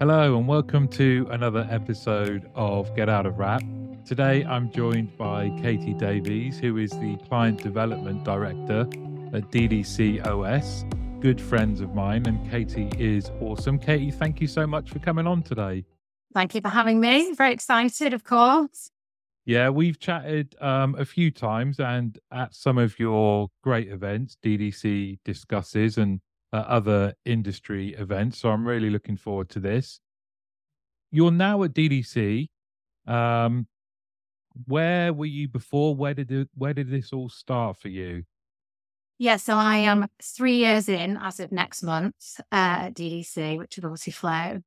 Hello, and welcome to another episode of Get Out of Wrap. Today, I'm joined by Katie Davies, who is the Client Development Director at DDC OS. Good friends of mine, and Katie is awesome. Katie, thank you so much for coming on today. Thank you for having me. Very excited, of course. Yeah, we've chatted um, a few times and at some of your great events, DDC discusses and uh, other industry events. So I'm really looking forward to this. You're now at DDC. Um, where were you before? Where did it, where did this all start for you? Yeah, so I am three years in as of next month uh, at DDC, which is obviously flow.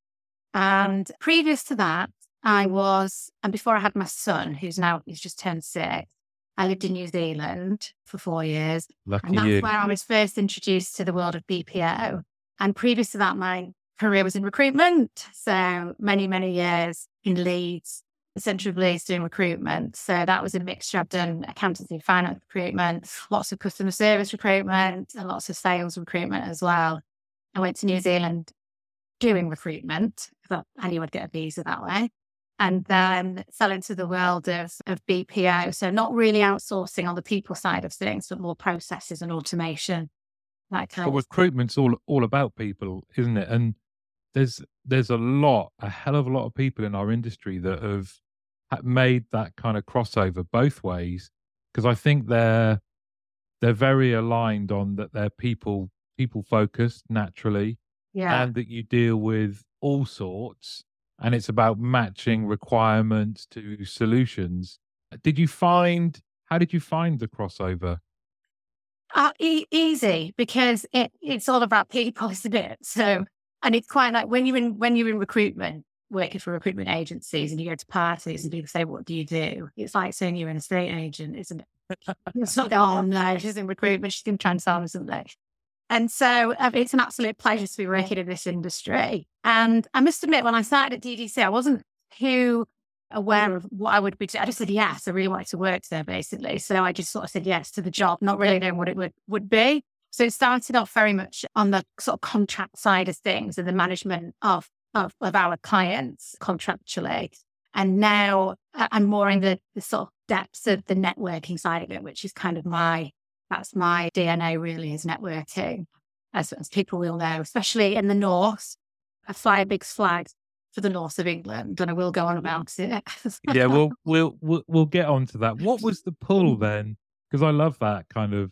And previous to that, I was, and before I had my son, who's now he's just turned six, I lived in New Zealand for four years. Lucky and that's you. where I was first introduced to the world of BPO. And previous to that, my career was in recruitment. So many, many years in Leeds, central Leeds doing recruitment. So that was a mixture. I've done accountancy, finance recruitment, lots of customer service recruitment, and lots of sales recruitment as well. I went to New Zealand doing recruitment I knew I'd get a visa that way and then fell into the world of, of BPO. So not really outsourcing on the people side of things, but more processes and automation. That kind recruitment's all all about people, isn't it? And there's there's a lot, a hell of a lot of people in our industry that have made that kind of crossover both ways because I think they're they're very aligned on that they're people people focused naturally yeah. and that you deal with all sorts and it's about matching requirements to solutions. Did you find how did you find the crossover? Uh, e- easy because it, it's all about people, isn't it? So, and it's quite like when you're in when you're in recruitment, working for recruitment agencies, and you go to parties and people say, "What do you do?" It's like saying you're an estate agent, isn't it? It's not. Oh no, she's in recruitment. She's going to try and sell me something. And so um, it's an absolute pleasure to be working in this industry. And I must admit, when I started at DDC, I wasn't too aware of what I would be. I just said yes. I really wanted to work there, basically. So I just sort of said yes to the job, not really knowing what it would would be. So it started off very much on the sort of contract side of things and the management of of, of our clients contractually. And now uh, I'm more in the, the sort of depths of the networking side of it, which is kind of my that's my DNA really is networking, as, as people will know, especially in the north. I fly a big flag for the north of England, and I will go on about it. yeah, we'll we'll we'll we'll get onto that. What was the pull mm. then? Because I love that kind of.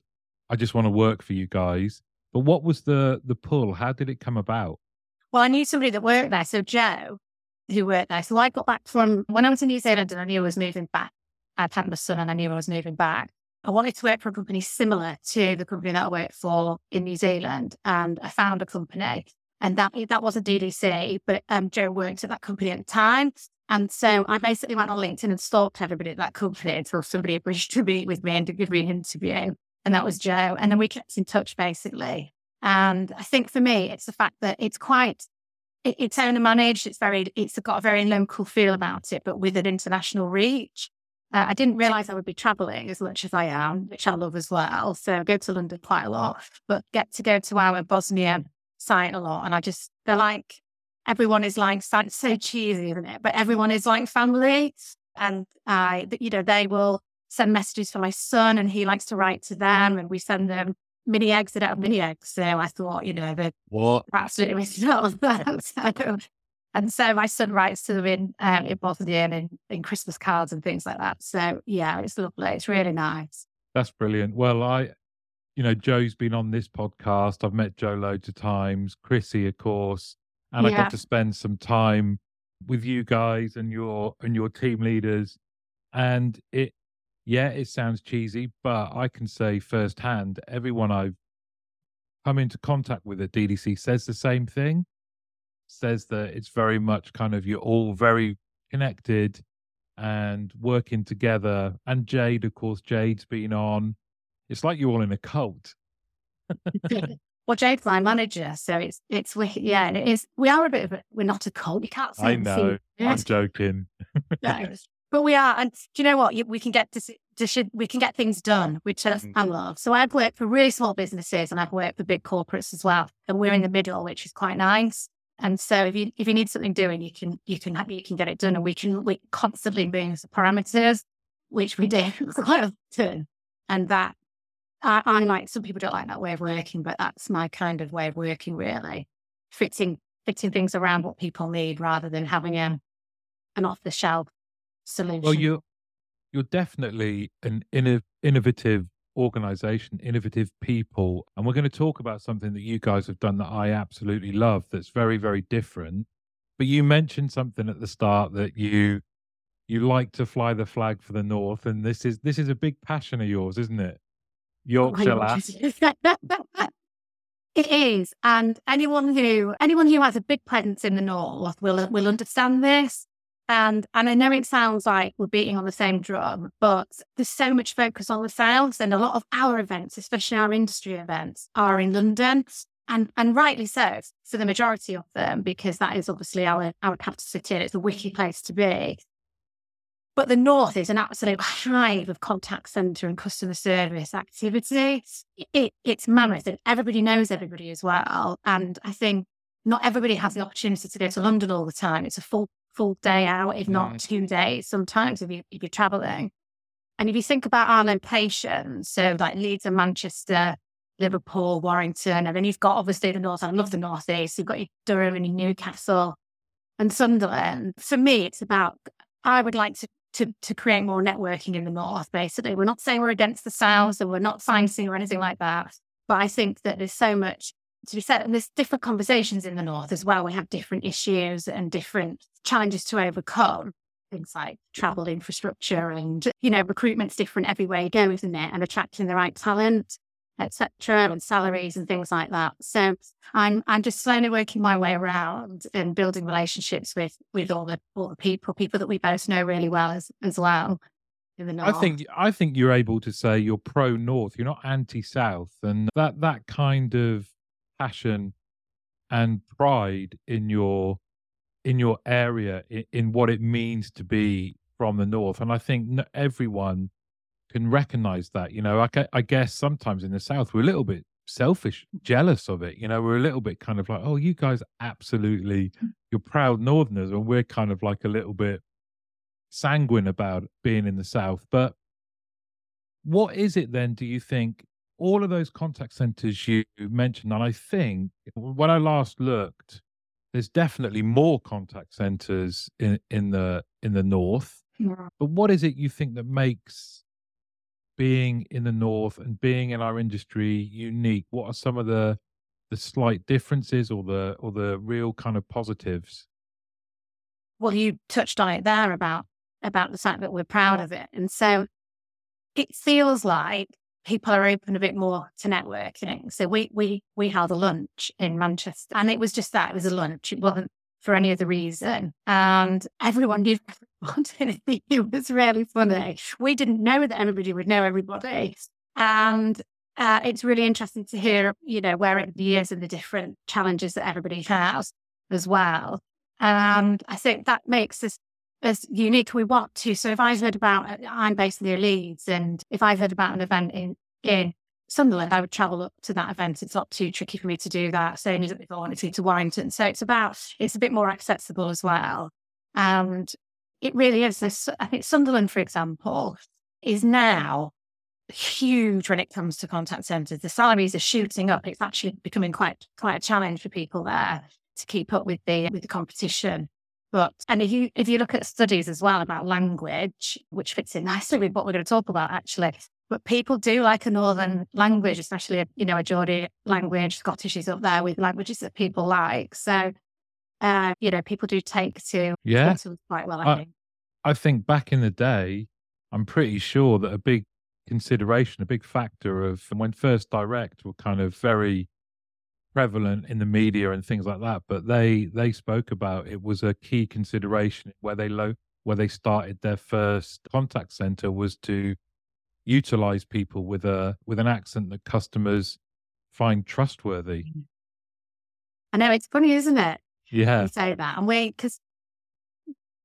I just want to work for you guys. But what was the the pull? How did it come about? Well, I knew somebody that worked there. So Joe, who worked there. So I got back from when I was in New Zealand, and I knew I was moving back. I'd had my son, and I knew I was moving back. I wanted to work for a company similar to the company that I worked for in New Zealand, and I found a company, and that that wasn't DDC, but um, Joe worked at that company at the time, and so I basically went on LinkedIn and stalked everybody at that company until somebody agreed to meet with me and to give me an interview, and that was Joe, and then we kept in touch basically. And I think for me, it's the fact that it's quite it, it's owner managed. It's very, it's got a very local feel about it, but with an international reach. Uh, I didn't realize I would be traveling as much as I am, which I love as well. So I go to London quite a lot, but get to go to our Bosnia site a lot. And I just, they're like, everyone is like, it's so cheesy, isn't it? But everyone is like family. And I, you know, they will send messages for my son and he likes to write to them and we send them mini eggs that have mini eggs. So I thought, you know, they're What? absolutely missing out on that. So, and so my son writes to them in um, in Bosnia and in, in Christmas cards and things like that. So yeah, it's lovely. It's really nice. That's brilliant. Well, I, you know, Joe's been on this podcast. I've met Joe loads of times. Chrissy, of course, and I Yeah. got to spend some time with you guys and your and your team leaders. And it, yeah, it sounds cheesy, but I can say firsthand, everyone I've come into contact with at DDC says the same thing. Says that it's very much kind of you're all very connected and working together. And Jade, of course, Jade's been on. It's like you're all in a cult. well, Jade's my manager, so it's it's we yeah, it is. We are a bit of a we're not a cult. You can't say I know. I'm joking. No. But we are, and do you know what? We can get to, to we can get things done, which Mm. I love. So I've worked for really small businesses, and I've worked for big corporates as well, and we're in the middle, which is quite nice. And so if you if you need something doing, you can you can you can get it done, and we can we constantly move the parameters, which we do quite often, and that I, I like some people don't like that way of working, but that's my kind of way of working, really, fitting fitting things around what people need rather than having a, an off the shelf solution. Well, you're you're definitely an inno- innovative organization, innovative people, and we're going to talk about something that you guys have done that I absolutely love. That's very very different. But you mentioned something at the start that you you like to fly the flag for the north, and this is this is a big passion of yours, isn't it? Oh Yorkshire lass. It is, and anyone who anyone who has a big presence in the north will will understand this. And and I know it sounds like we're beating on the same drum, but there's so much focus on the south, and a lot of our events, especially our industry events, are in London, and and rightly so for the majority of them, because that is obviously our our capital city, it's a wicked place to be. But the North is an absolute hive of contact centre and customer service activity. It, it's mammoth and everybody knows everybody as well. And I think not everybody has the opportunity to go to London all the time. It's a full full day out, if not two days sometimes if, you, if you're travelling. And if you think about our locations, so like Leeds and Manchester, Liverpool, Warrington, and then you've got obviously the North. I love the North East. You've got your Durham and your Newcastle and Sunderland. For me, it's about I would like to to, to create more networking in the north, basically. We're not saying we're against the south and we're not financing or anything like that. But I think that there's so much to be said. And there's different conversations in the north as well. We have different issues and different challenges to overcome. Things like travel infrastructure and, you know, recruitment's different everywhere you go, isn't it? And attracting the right talent etc., and salaries and things like that. So I'm I'm just slowly working my way around and building relationships with with all the all the people, people that we both know really well as as well. In the north. I think I think you're able to say you're pro North, you're not anti South, and that that kind of passion and pride in your in your area in, in what it means to be from the north and i think everyone can recognize that. You know, I, I guess sometimes in the South, we're a little bit selfish, jealous of it. You know, we're a little bit kind of like, oh, you guys absolutely, mm. you're proud Northerners, and we're kind of like a little bit sanguine about being in the South. But what is it then, do you think? All of those contact centers you mentioned, and I think when I last looked, there's definitely more contact centers in, in the in the north. Yeah. But what is it you think that makes being in the north and being in our industry unique? What are some of the the slight differences or the or the real kind of positives? Well, you touched on it there about about the fact that we're proud of it, and so it feels like people are open a bit more to networking. So we we we held a lunch in Manchester, and it was just that it was a lunch. It wasn't for any other reason. And everyone knew everyone. it was really funny. We didn't know that everybody would know everybody. And uh, it's really interesting to hear, you know, where it is and the different challenges that everybody has as well. And I think that makes us as unique we want to. So if I've heard about, I'm based near Leeds, and if I've heard about an event in, in Sunderland, I would travel up to that event. It's not too tricky for me to do that. Same as if I wanted to to Warrington. So it's about, it's a bit more accessible as well. And it really is this, I think Sunderland, for example, is now huge when it comes to contact centres. The salaries are shooting up. It's actually becoming quite, quite a challenge for people there to keep up with the, with the competition. But and if you if you look at studies as well about language, which fits in nicely with what we're going to talk about actually, but people do like a northern language, especially you know a Geordie language. Scottish is up there with languages that people like. So, uh, you know, people do take to yeah quite well. I, I think. I think back in the day, I'm pretty sure that a big consideration, a big factor of when First Direct were kind of very prevalent in the media and things like that, but they they spoke about it was a key consideration where they low where they started their first contact center was to utilize people with a with an accent that customers find trustworthy. Mm-hmm. I know it's funny, isn't it? Yeah, you say that, and we because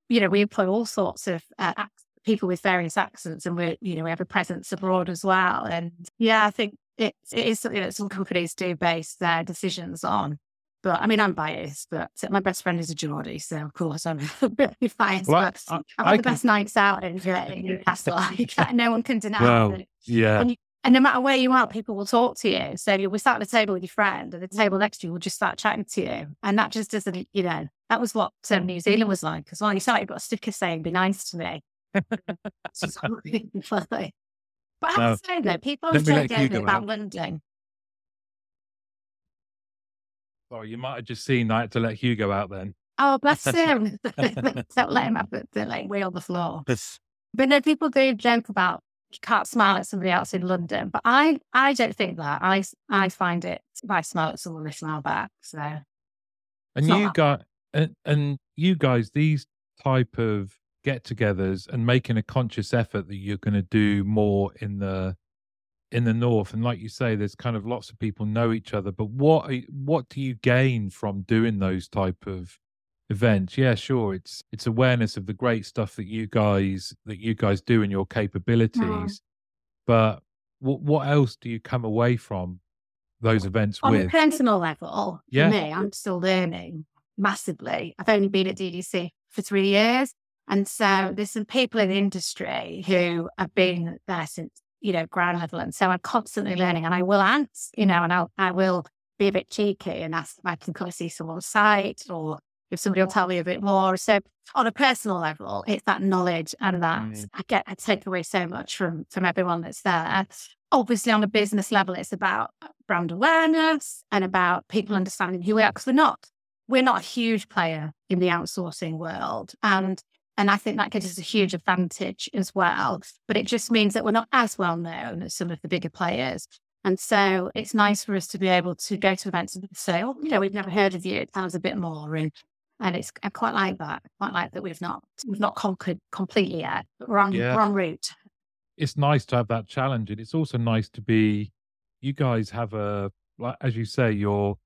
you know we employ all sorts of uh, people with various accents, and we you know we have a presence abroad as well. And yeah, I think it's it is something that some companies do base their decisions on. But I mean, I'm biased, but my best friend is a Geordie, so of course I'm really biased. Well, but I- I had the can- best nights out in, in Newcastle. No one can deny Well, it. yeah. And, you, and no matter where you are, people will talk to you. So you'll be sat at the table with your friend, and the table next to you will just start chatting to you. And that just doesn't, you know, that was what um, New Zealand was like as well. You saw you've got a sticker saying, be nice to me. But I have to say, though, people are always me talk let again Hugo about out. London. Sorry, you might have just seen I had to let Hugo out then. Oh, bless him. Don't let him have it, him wheel the floor. But no, people do joke about you can't smile at somebody else in London. But I, I don't think that. I, I find it, if I smile at someone, they smile back. So And you got, and, and you guys, these type of get-togethers and making a conscious effort that you're going to do more in the in the north. And like you say, there's kind of lots of people know each other. But what what do you gain from doing those type of events? Yeah, sure, it's it's awareness of the great stuff that you guys that you guys do and your mm-hmm. capabilities. But what what else do you come away from those events on a with? personal level, Yeah. for me, I'm still learning massively. I've only been at DDC for three years. And so there's some people in the industry who have been there since, you know, ground level. And so I'm constantly learning and I will ask, you know, and I'll, I will be a bit cheeky and ask if I can come see someone's site or if somebody will tell me a bit more. So on a personal level, it's that knowledge and that Mm. I get, I take away so much from, from everyone that's there. Obviously on a business level, it's about brand awareness and about people understanding who we are because we're not we're not a huge player in the outsourcing world and and I think that gives us a huge advantage as well. But it just means that we're not as well known as some of the bigger players. And so it's nice for us to be able to go to events and say, oh, you know, we've never heard of you. It sounds a bit more. And and it's I quite like that. I quite like that we've not we've not conquered completely yet, but we're on Yeah. we're en route. it's nice to have that challenge and it's also nice to be you guys have a like as you say you're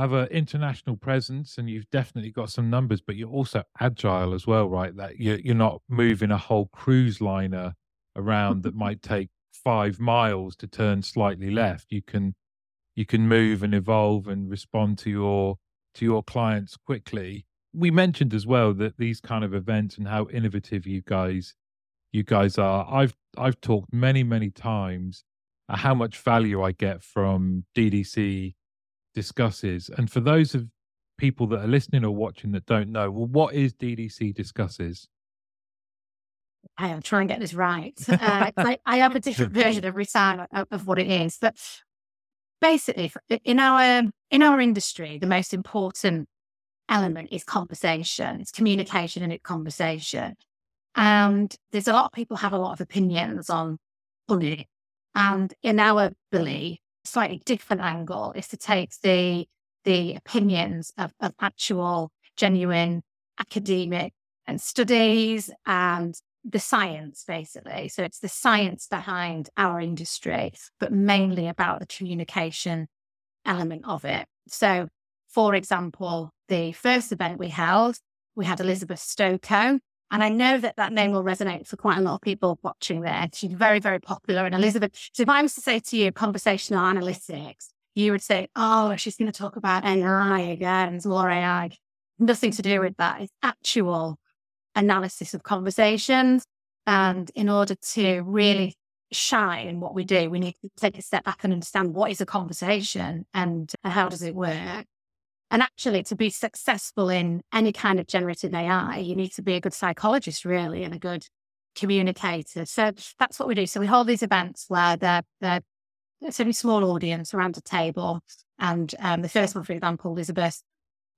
have an international presence and you've definitely got some numbers but you're also agile as well right? That you're, you're not moving a whole cruise liner around that might take five miles to turn slightly left. You can you can move and evolve and respond to your to your clients quickly. We mentioned as well that these kind of events and how innovative you guys you guys are. I've I've talked many many times uh, how much value I get from DDC discusses, and for those of people that are listening or watching that don't know, well, what is DDC discusses? I am trying to get this right. Uh, I, I have a different version every time of, of what it is. But basically, in our in our industry, the most important element is conversation. It's communication and it's conversation. And there's a lot of people have a lot of opinions on on it. And in our belief, slightly different angle is to take the the opinions of, of actual, genuine academic and studies and the science, basically. So it's the science behind our industry, but mainly about the communication element of it. So, for example, the first event we held, we had Elizabeth Stokoe. And I know that that name will resonate for quite a lot of people watching there. She's very, very popular. And Elizabeth, so if I was to say to you conversational analytics, you would say, oh, she's going to talk about AI again, it's more AI. Nothing to do with that. It's actual analysis of conversations. And in order to really shine in what we do, we need to take a step back and understand what is a conversation and how does it work. And actually, to be successful in any kind of generative AI, you need to be a good psychologist, really, and a good communicator. So that's what we do. So we hold these events where they're, they're it's a small audience around a table. And um, the first one, for example, Elizabeth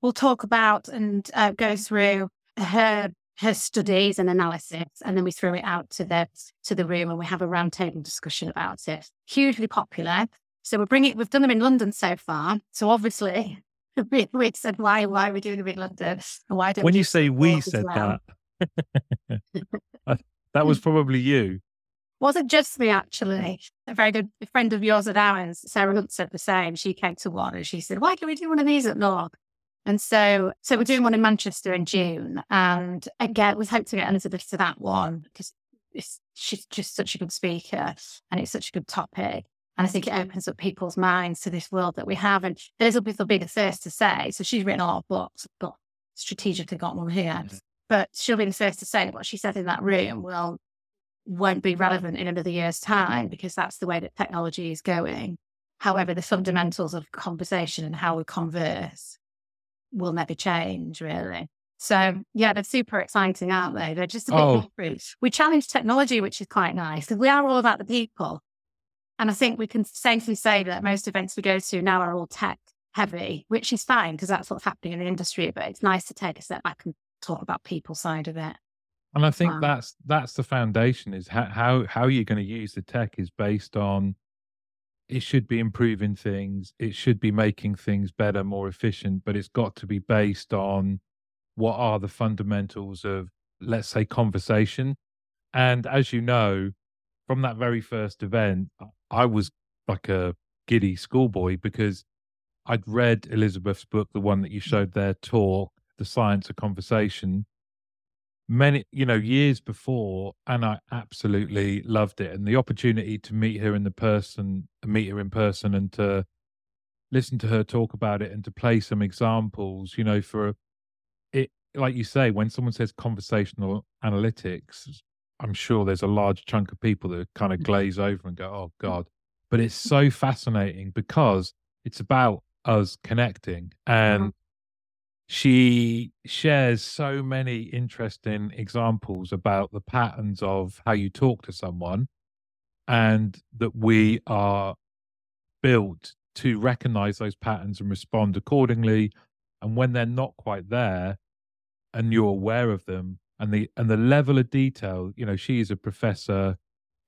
will talk about and uh, go through her her studies and analysis, and then we throw it out to the to the room and we have a roundtable discussion about it. Hugely popular. So we bring it. We've done them in London so far. So obviously, we, we said why why are we doing them in London? And why don't When you say we said well? that, that was probably you. Wasn't just me actually. A very good friend of yours at ours, Sarah Hunt, said the same. She came to one and she said, "Why can we do one of these at North?" And so, so we're doing one in Manchester in June, and again, we hope to get Elizabeth to that one because it's, she's just such a good speaker and it's such a good topic. And I think it opens up people's minds to this world that we have. And Elizabeth will be the first to say, so she's written a lot of books, but strategically got one here. Mm-hmm. But she'll be the first to say what she said in that room will won't be relevant in another year's time because that's the way that technology is going. However, the fundamentals of conversation and how we converse will never change, really. So yeah, they're super exciting, aren't they? They're just a bit oh. different. We challenge technology, which is quite nice because we are all about the people. And I think we can safely say that most events we go to now are all tech heavy, which is fine because that's what's happening in the industry. But it's nice to take a step back and talk about people side of it. And I think wow. that's that's the foundation is how how, how you're going to use the tech is based on it should be improving things, it should be making things better, more efficient, but it's got to be based on what are the fundamentals of, let's say, conversation. And as you know, from that very first event, I was like a giddy schoolboy because I'd read Elizabeth's book, the one that you mm. showed there, Talk, The Science of Conversation, many, you know, years before, and I absolutely loved it. And the opportunity to meet her in the person, meet her in person, and to listen to her talk about it and to play some examples, you know, for it, like you say, when someone says conversational analytics, I'm sure there's a large chunk of people that kind of mm-hmm. glaze over and go, oh, God. But it's so fascinating because it's about us connecting. And mm-hmm. she shares so many interesting examples about the patterns of how you talk to someone and that we are built to recognize those patterns and respond accordingly. And when they're not quite there and you're aware of them and the and the level of detail, you know, she is a professor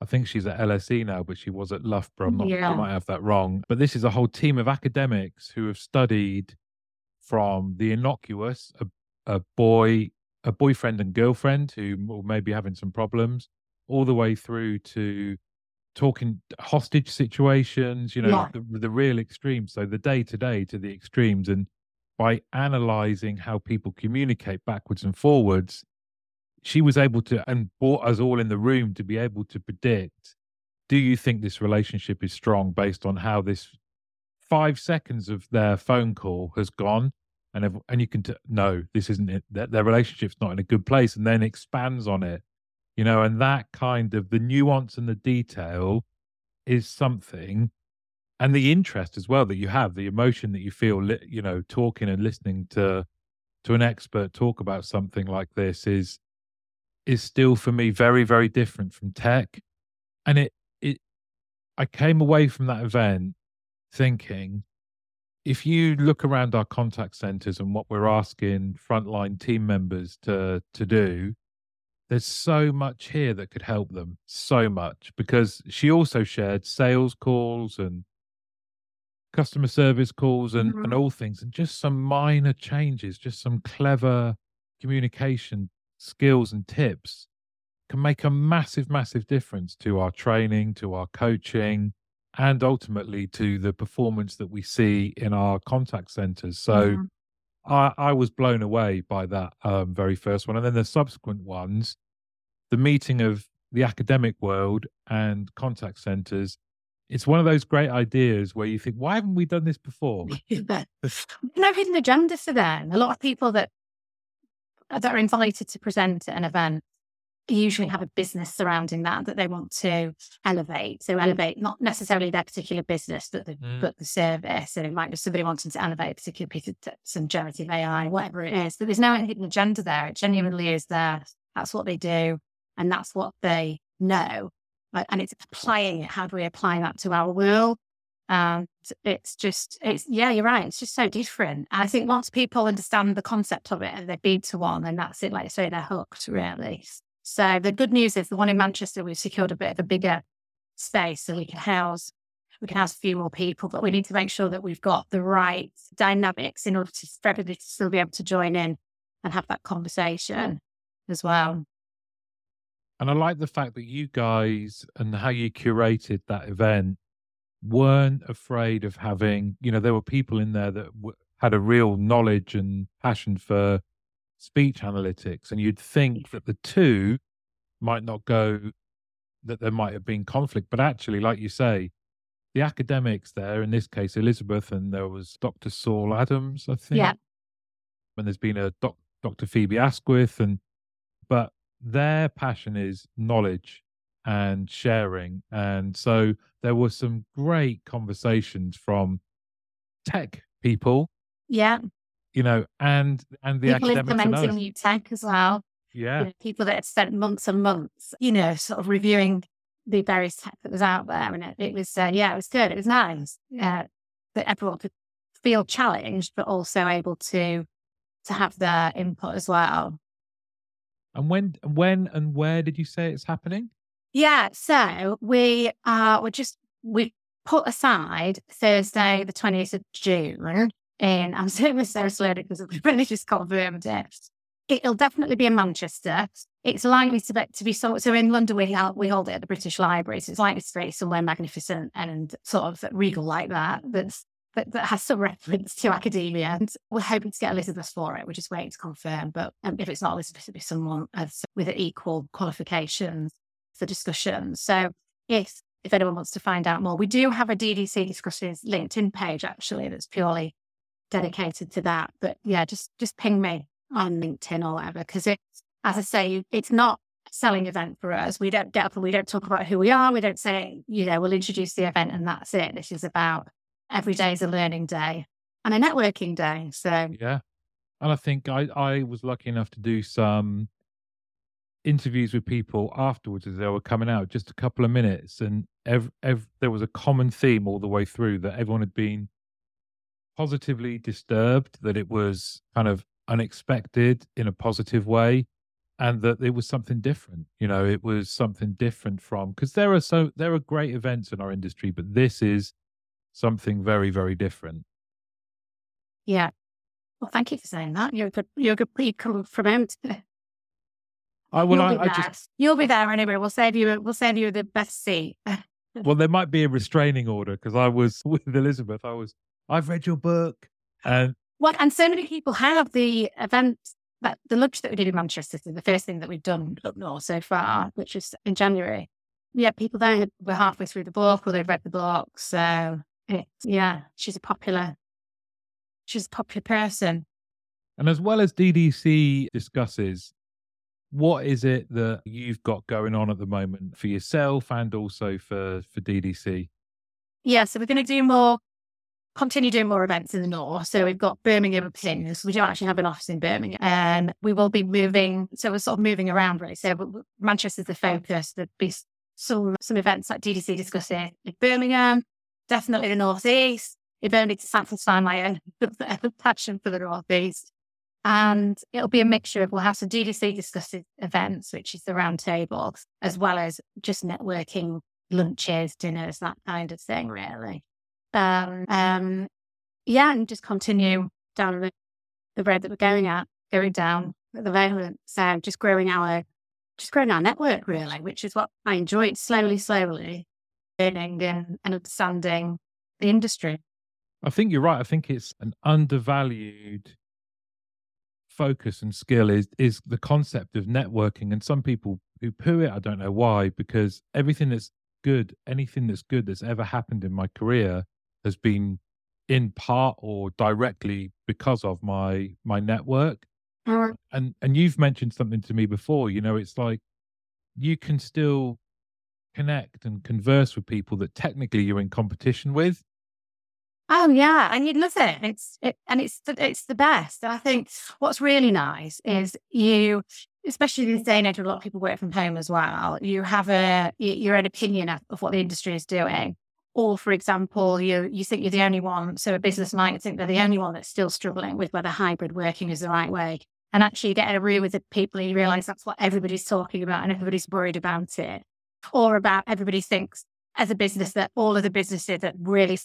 I think she's at LSE now, but she was at Loughborough. I'm not, yeah. I might have that wrong. But this is a whole team of academics who have studied from the innocuous, a, a boy, a boyfriend and girlfriend who may be having some problems, all the way through to talking hostage situations, you know, yeah. the, the real extremes. So the day to day to the extremes. And by analyzing how people communicate backwards and forwards, she was able to and brought us all in the room to be able to predict do you think this relationship is strong based on how this five seconds of their phone call has gone? And and you can t- no this isn't it. Their, their relationship's not in a good place and then expands on it you know and that kind of the nuance and the detail is something and the interest as well that you have the emotion that you feel you know talking and listening to to an expert talk about something like this is is still for me very, very different from tech. And it, it, I came away from that event thinking, if you look around our contact centers and what we're asking frontline team members to to do, there's so much here that could help them so much because she also shared sales calls and customer service calls and, mm-hmm. and all things and just some minor changes just some clever communication skills and tips can make a massive, massive difference to our training, to our coaching, and ultimately to the performance that we see in our contact centers. So mm-hmm. I, I, was blown away by that um, very first one. And then the subsequent ones, the meeting of the academic world and contact centers. It's one of those great ideas where you think, why haven't we done this before? no hidden agenda for them. A lot of people that that are invited to present at an event usually have a business surrounding that that they want to elevate. So elevate not necessarily their particular business, but the mm. but the service. So it might be somebody wanting to elevate a particular piece of some generative AI, whatever it is. But there's no hidden agenda there. It genuinely is there. That's what they do, and that's what they know. And it's applying it. How do we apply that to our world? And it's just, it's, yeah, you're right. It's just so different. I think once people understand the concept of it and they beat to one, then that's it. Like I say, they're hooked, really. So the good news is the one in Manchester, we've secured a bit of a bigger space so we can house we can house a few more people, but we need to make sure that we've got the right dynamics in order to, for everybody to still be able to join in and have that conversation as well. And I like the fact that you guys and how you curated that event weren't afraid of having, you know, there were people in there that w- had a real knowledge and passion for speech analytics. And you'd think that the two might not go, that there might have been conflict. But actually, like you say, the academics there, in this case, Elizabeth, and there was Dr. Saul Adams, I think. Yeah. And there's been a doc, Dr. Phoebe Asquith, and but their passion is knowledge and sharing. And so there were some great conversations from tech people, Yeah. you know, and and the people implementing new tech as well. Yeah. You know, people that had spent months and months, you know, sort of reviewing the various tech that was out there. And it, it was, uh, yeah, it was good. It was nice uh, that everyone could feel challenged, but also able to to have their input as well. And when when and where did you say it's happening? Yeah. So we uh we just we put aside Thursday, the 20th of June in I'm saying this so slowly because we've really just confirmed it. It'll definitely be in Manchester. It's likely to be, to be so, so in London we hold, we hold it at the British Library. So it's likely to be somewhere magnificent and sort of regal like that. That's that, that has some reference to academia. And we're hoping to get Elizabeth for it. We're just waiting to confirm. But um, if it's not Elizabeth, it'll be someone else with equal qualifications for discussion. So yes, if anyone wants to find out more, we do have a DDC discussions LinkedIn page actually that's purely dedicated to that. But yeah, just just ping me on LinkedIn or whatever because it's as I say, it's not a selling event for us. We don't get up and we don't talk about who we are. We don't say, you know, we'll introduce the event and that's it. This is about every day is a learning day and a networking day. So Yeah. And I think I, I was lucky enough to do some interviews with people afterwards as they were coming out, just a couple of minutes. And ev- ev- there was a common theme all the way through that everyone had been positively disturbed, that it was kind of unexpected in a positive way. And that it was something different, you know, it was something different from because there are so there are great events in our industry, but this is something very, very different. yeah. Well, thank you for saying that. You're good, you're a good, from him. I well, You'll I, be I just You'll be there anyway. We'll save you. We'll save you the best seat. well, there might be a restraining order because I was with Elizabeth. I was, I've read your book, and Well, and so many people have the event that the lunch that we did in Manchester, the first thing that we've done up north so far, which is in January. Yeah, people there were halfway through the book or they've read the book. So it's, yeah, she's a popular, she's a popular person. and as well as DDC discusses, what is it that you've got going on at the moment for yourself and also for for DDC? Yeah, so we're going to do more, continue doing more events in the north. So we've got Birmingham and Pins. We don't actually have an office in Birmingham, and we will be moving. So we're sort of moving around really. So Manchester's the focus. There'll be some some events like DDC discussing in Birmingham, definitely the northeast. If only to satisfy my own passion for the northeast. And it'll be a mixture of we'll have some DDC discussing events, which is the round table, as well as just networking lunches, dinners, that kind of thing, really. Um, um, yeah, and just continue down the, the road that we're going at, going down at the moment. So just growing our, just growing our network, really, which is what I enjoyed slowly, slowly learning and understanding the industry. I think you're right. I think it's an undervalued focus and skill is is the concept of networking. And some people who poo it i don't know why because everything that's good anything that's good that's ever happened in my career has been in part or directly because of my my network. Or, and and you've mentioned something to me before you know it's like you can still connect and converse with people that technically you're in competition with Oh yeah, and you'd love it. It's it, and it's the, it's the best. And I think what's really nice is you, especially in this day and age, a lot of people work from home as well. You have a your own opinion of, of what the industry is doing. Or, for example, you you think you're the only one. So a business might think they're the only one that's still struggling with whether hybrid working is the right way. And actually, you get in a room with the people and you realize that's what everybody's talking about, and everybody's worried about it, or about everybody thinks as a business that all of the businesses that really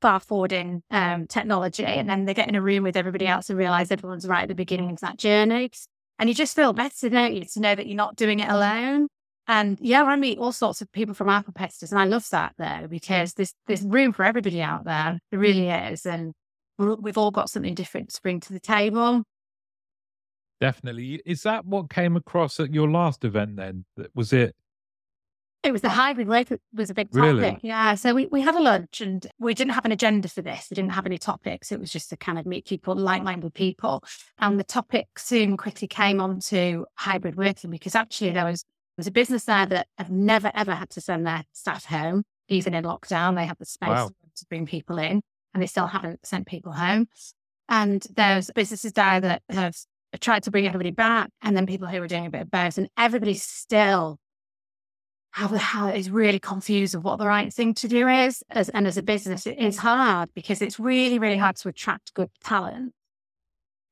far forward in um, technology, and then they get in a room with everybody else and realize everyone's right at the beginning of that journey. And you just feel better, don't you, to know that you're not doing it alone. And yeah, I meet all sorts of people from our competitors, and I love that though because there's there's room for everybody out there. There really is, and we've all got something different to bring to the table. Definitely. Is that what came across at your last event then? Was it It was the hybrid work was a big topic. Really? Yeah. So we, we had a lunch and we didn't have an agenda for this. We didn't have any topics. It was just to kind of meet people, like-minded people. And the topic soon quickly came on to hybrid working because actually there was there was a business there that had never ever had to send their staff home, even in lockdown. They had the space Wow. to bring people in and they still haven't sent people home. And there's businesses there that have tried to bring everybody back and then people who were doing a bit of both and everybody's still how the hell is really confused of what the right thing to do is. As, and as a business, it is hard because it's really, really hard to attract good talent.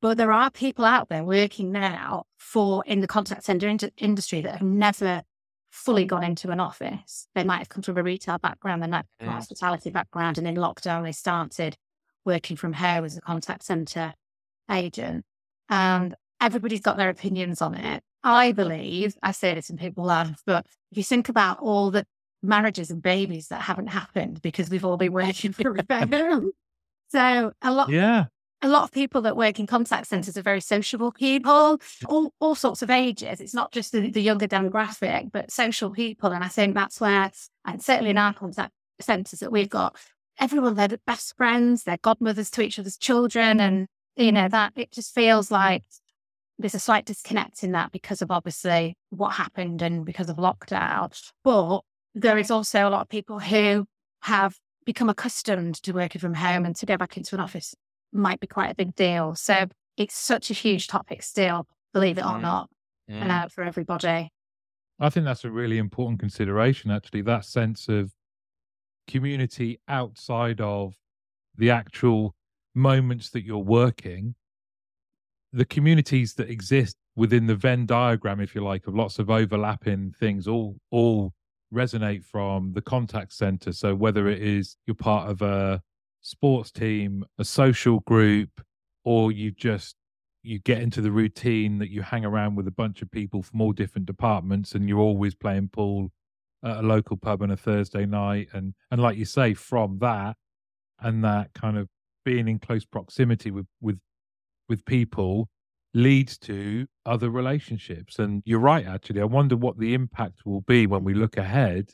But there are people out there working now for in the contact center ind- industry that have never fully gone into an office. They might have come from a retail background, they might have a Mm. hospitality background, and in lockdown they started working from home as a contact center agent. And everybody's got their opinions on it. I believe, I say this and people laugh, but if you think about all the marriages and babies that haven't happened because we've all been working for home. So a lot Yeah. a lot of people that work in contact centers are very sociable people, all, all sorts of ages. It's not just the, the younger demographic, but social people. And I think that's where, and certainly in our contact centers that we've got, everyone, they're best friends, they're godmothers to each other's children. And, you know, that it just feels like there's a slight disconnect in that because of obviously what happened and because of lockdown. But there is also a lot of people who have become accustomed to working from home and to go back into an office might be quite a big deal. So it's such a huge topic still, believe it or Mm. not, uh, for everybody. I think that's a really important consideration, actually, that sense of community outside of the actual moments that you're working. The communities that exist within the Venn diagram, if you like, of lots of overlapping things, all all resonate from the contact center. So whether it is you're part of a sports team, a social group, or you just you get into the routine that you hang around with a bunch of people from all different departments and you're always playing pool at a local pub on a Thursday night and and like you say from that and that kind of being in close proximity with with with people leads to other relationships. And you're right actually. I wonder what the impact will be when we look ahead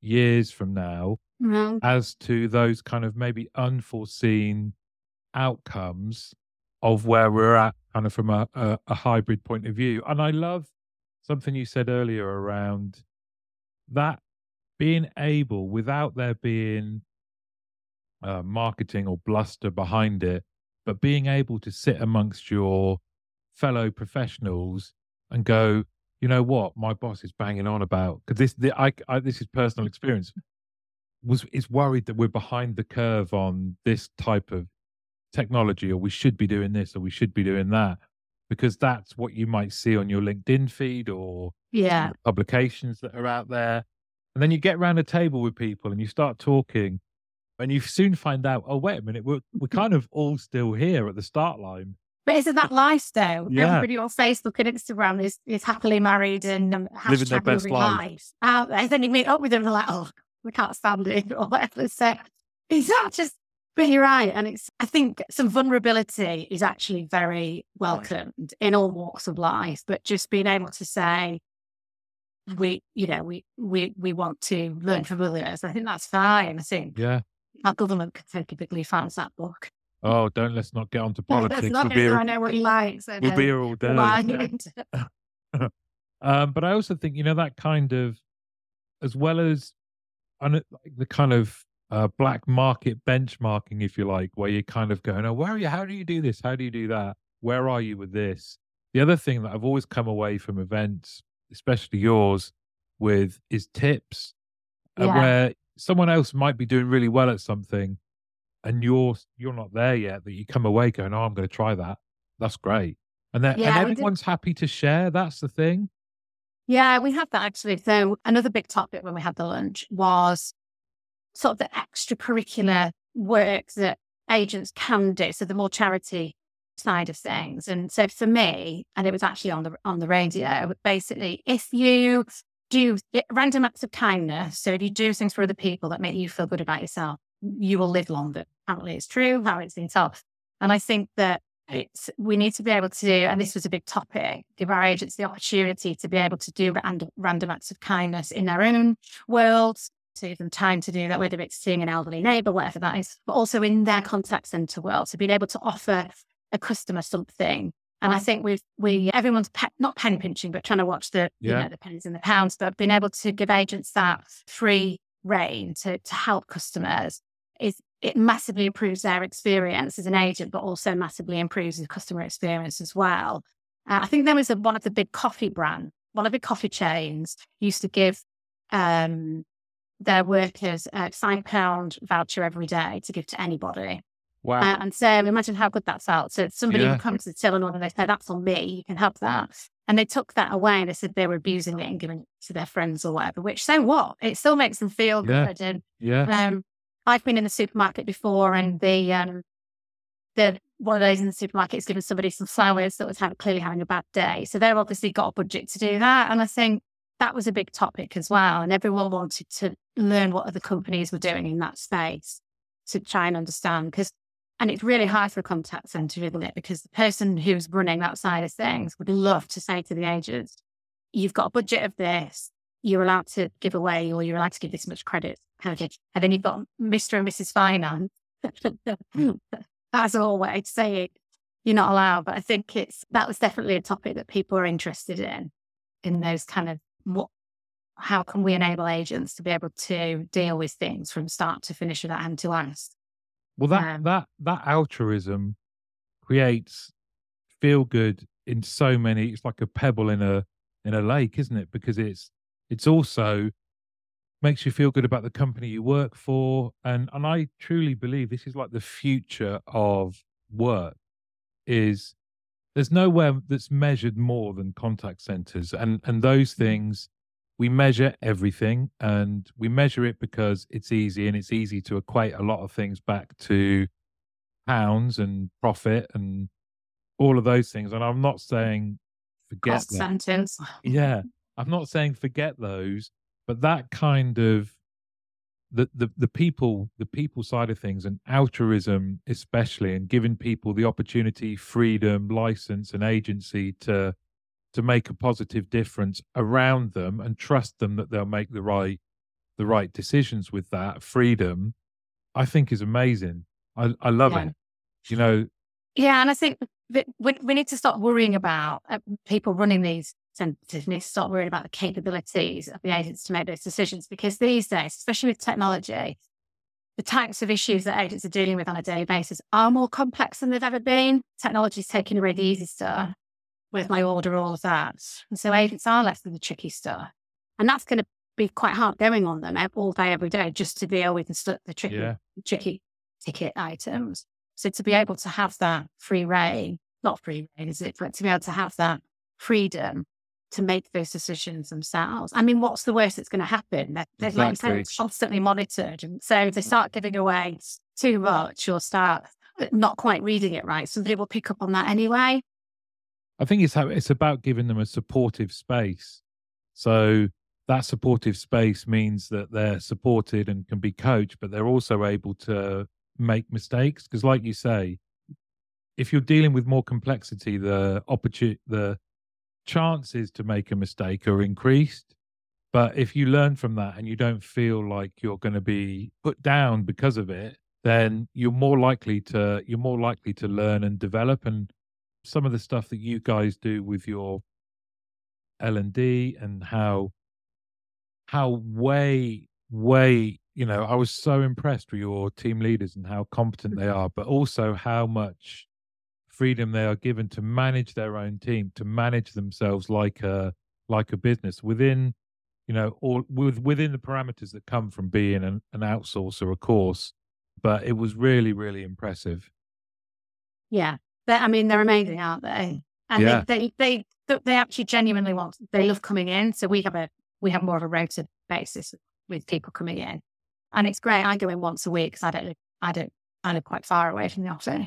years from now Mhm. as to those kind of maybe unforeseen outcomes of where we're at kind of from a, a, a hybrid point of view. And i love something you said earlier around that being able without there being uh, marketing or bluster behind it but being able to sit amongst your fellow professionals and go you know what my boss is banging on about because this the, I, I this is personal experience was is worried that we're behind the curve on this type of technology or we should be doing this or we should be doing that because that's what you might see on your linkedin feed or Yeah. publications that are out there and then you get around a table with people and you start talking and you soon find out oh wait a minute we're, we're kind of all still here at the start line But isn't that lifestyle? Yeah. Everybody on Facebook and Instagram is, is happily married and um, Living their best life. life. Out there. Then you meet up with them and they're like, oh, we can't stand it or whatever. So it's not just, but you're right. And it's, I think some vulnerability is actually very welcomed in all walks of life, but just being able to say, we, you know, we, we, we want to learn from others. I think that's fine. I think yeah our government could take a big leaf out of that book. oh don't let's not get onto politics we'll be here, I know what he likes. We'll be here all day um, but I also think you know that kind of, as well as, the kind of uh, black market benchmarking, if you like, where you're kind of going, oh, where are you? How do you do this? How do you do that? Where are you with this? The other thing that I've always come away from events, especially yours, with is tips, uh, where someone else might be doing really well at something, and you're you're not there yet. That you come away going, oh, I'm going to try that. That's great, and then Yeah, and everyone's happy to share. That's the thing. Yeah, we have that actually. So another big topic when we had the lunch was sort of the extracurricular work that agents can do. So the more charity side of things. And so for me, and it was actually on the on the radio, basically if you do random acts of kindness, so if you do things for other people that make you feel good about yourself, you will live longer. Apparently it's true, how it's been told. And I think that it's we need to be able to, do. and this was a big topic, give our agents the opportunity to be able to do random, acts of kindness in their own world, to give them time to do that, whether it's seeing an elderly neighbour, whatever that is, but also in their contact centre world, to being able to offer a customer something. And I think we've we everyone's pe- not penny pinching, but trying to watch the yeah. you know the pennies and the pounds, but being able to give agents that free reign to to help customers is it massively improves their experience as an agent, but also massively improves the customer experience as well. Uh, I think there was a, one of the big coffee brand, one of the coffee chains used to give um, their workers a five pound voucher every day to give to anybody. Wow. Uh, and so imagine how good that felt. So somebody yeah. who comes to the till and order, they say, that's on me, you can have that. And they took that away and they said they were abusing it and giving it to their friends or whatever, which so what? It still makes them feel yeah. good. And yeah. Um, I've been in the supermarket before and the um the one of those in the supermarket is giving somebody some flowers that was have, clearly having a bad day. So they've obviously got a budget to do that. And I think that was a big topic as well. And everyone wanted to learn what other companies were doing in that space to try and understand. Because and it's really hard for a contact center, isn't it? Because the person who's running that side of things would love to say to the agents, you've got a budget of this, you're allowed to give away or you're allowed to give this much credit. And then you've got Mr. and Mrs. Finance. as always, way to say it. You're not allowed. But I think it's that was definitely a topic that people are interested in, in those kind of what how can we enable agents to be able to deal with things from start to finish without having to ask? Well, that um, that that altruism creates feel good in so many. It's like a pebble in a in a lake, isn't it? Because it's it's also makes you feel good about the company you work for, and and I truly believe this is like the future of work. Is there's nowhere that's measured more than contact centers, and and those mm. things we measure everything and we measure it because it's easy and it's easy to equate a lot of things back to pounds and profit and all of those things. And I'm not saying forget Cost centers. Yeah. I'm not saying forget those, but that kind of the, the the people the people side of things and altruism especially and giving people the opportunity freedom license and agency to to make a positive difference around them and trust them that they'll make the right the right decisions with that freedom i think is amazing i, I love yeah. it you know yeah and i think we, we need to stop worrying about uh, people running these centers we need to stop worrying about the capabilities of the agents to make those decisions because these days especially with technology the types of issues that agents are dealing with on a daily basis are more complex than they've ever been. Technology's taking away the easy stuff with my order, all of that. And so agents are left with the tricky stuff. And that's going to be quite hard going on them all day, every day, just to deal with the, the tricky, yeah. tricky ticket items. So to be able to have that free reign, not free reign, is it? But to be able to have that freedom to make those decisions themselves. I mean, what's the worst that's going to happen? They're, they're exactly. like constantly monitored. And so if they start giving away too much or start uh, not quite reading it right, somebody will pick up on that anyway. I think it's how it's about giving them a supportive space. So that supportive space means that they're supported and can be coached, but they're also able to make mistakes. Because, like you say, if you're dealing with more complexity, the opportunity, the chances to make a mistake are increased. But if you learn from that and you don't feel like you're going to be put down because of it, then you're more likely to you're more likely to learn and develop and some of the stuff that you guys do with your L and D and how how way way you know I was so impressed with your team leaders and how competent they are, but also how much freedom they are given to manage their own team, to manage themselves like a like a business within you know all with within the parameters that come from being an, an outsourcer, of course. But it was really really impressive. Yeah, they're, I mean, they're amazing, aren't they? And yeah. they, they, they, they actually genuinely want, they love coming in. So we have a, we have more of a rota basis with people coming in. And it's great. I go in once a week because I don't, I don't, I live quite far away from the office.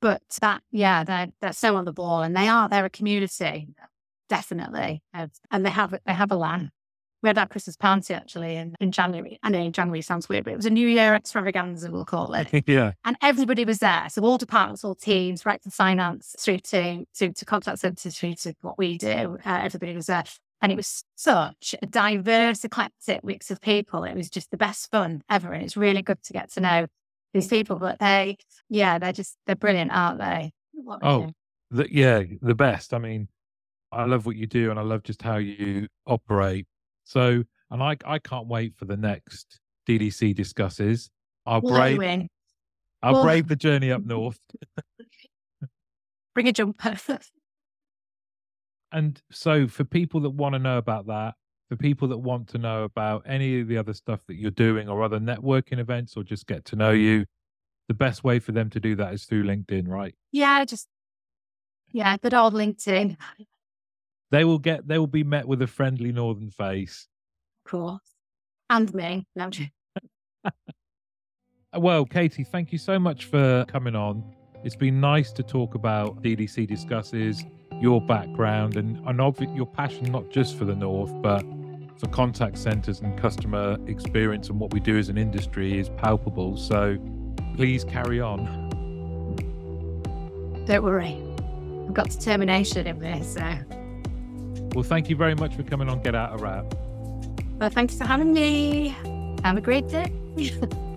But that, yeah, they're, they're so on the ball and they are, they're a community, definitely. And they have, they have a LAN. We had our Christmas party actually in, in January. I know January sounds weird, but it was a New Year extravaganza, we'll call it. yeah. And everybody was there. So all departments, all teams, right from finance through to, to, to contact centres, through to what we do. Uh, everybody was there. And it was such a diverse, eclectic mix of people. It was just the best fun ever. And it's really good to get to know these people. But they, yeah, they're just, they're brilliant, aren't they? oh, the, yeah, the best. I mean, I love what you do and I love just how you operate. So, and I, I can't wait for the next DDC Discusses. I'll brave, I'll well, brave the journey up north. Bring a jumper. and so, for people that want to know about that, for people that want to know about any of the other stuff that you're doing or other networking events or just get to know you, the best way for them to do that is through LinkedIn, right? Yeah, just yeah, good old LinkedIn. They will get they will be met with a friendly northern face. Of course. And me. No. well, Katie, thank you so much for coming on. It's been nice to talk about DDC Discusses, your background, and, and your passion not just for the North, but for contact centers and customer experience and what we do as an industry is palpable. So please carry on. Don't worry. I've got determination in this. So. Well, thank you very much for coming on Get Out of Wrap. Well, thanks for having me. Have a great day.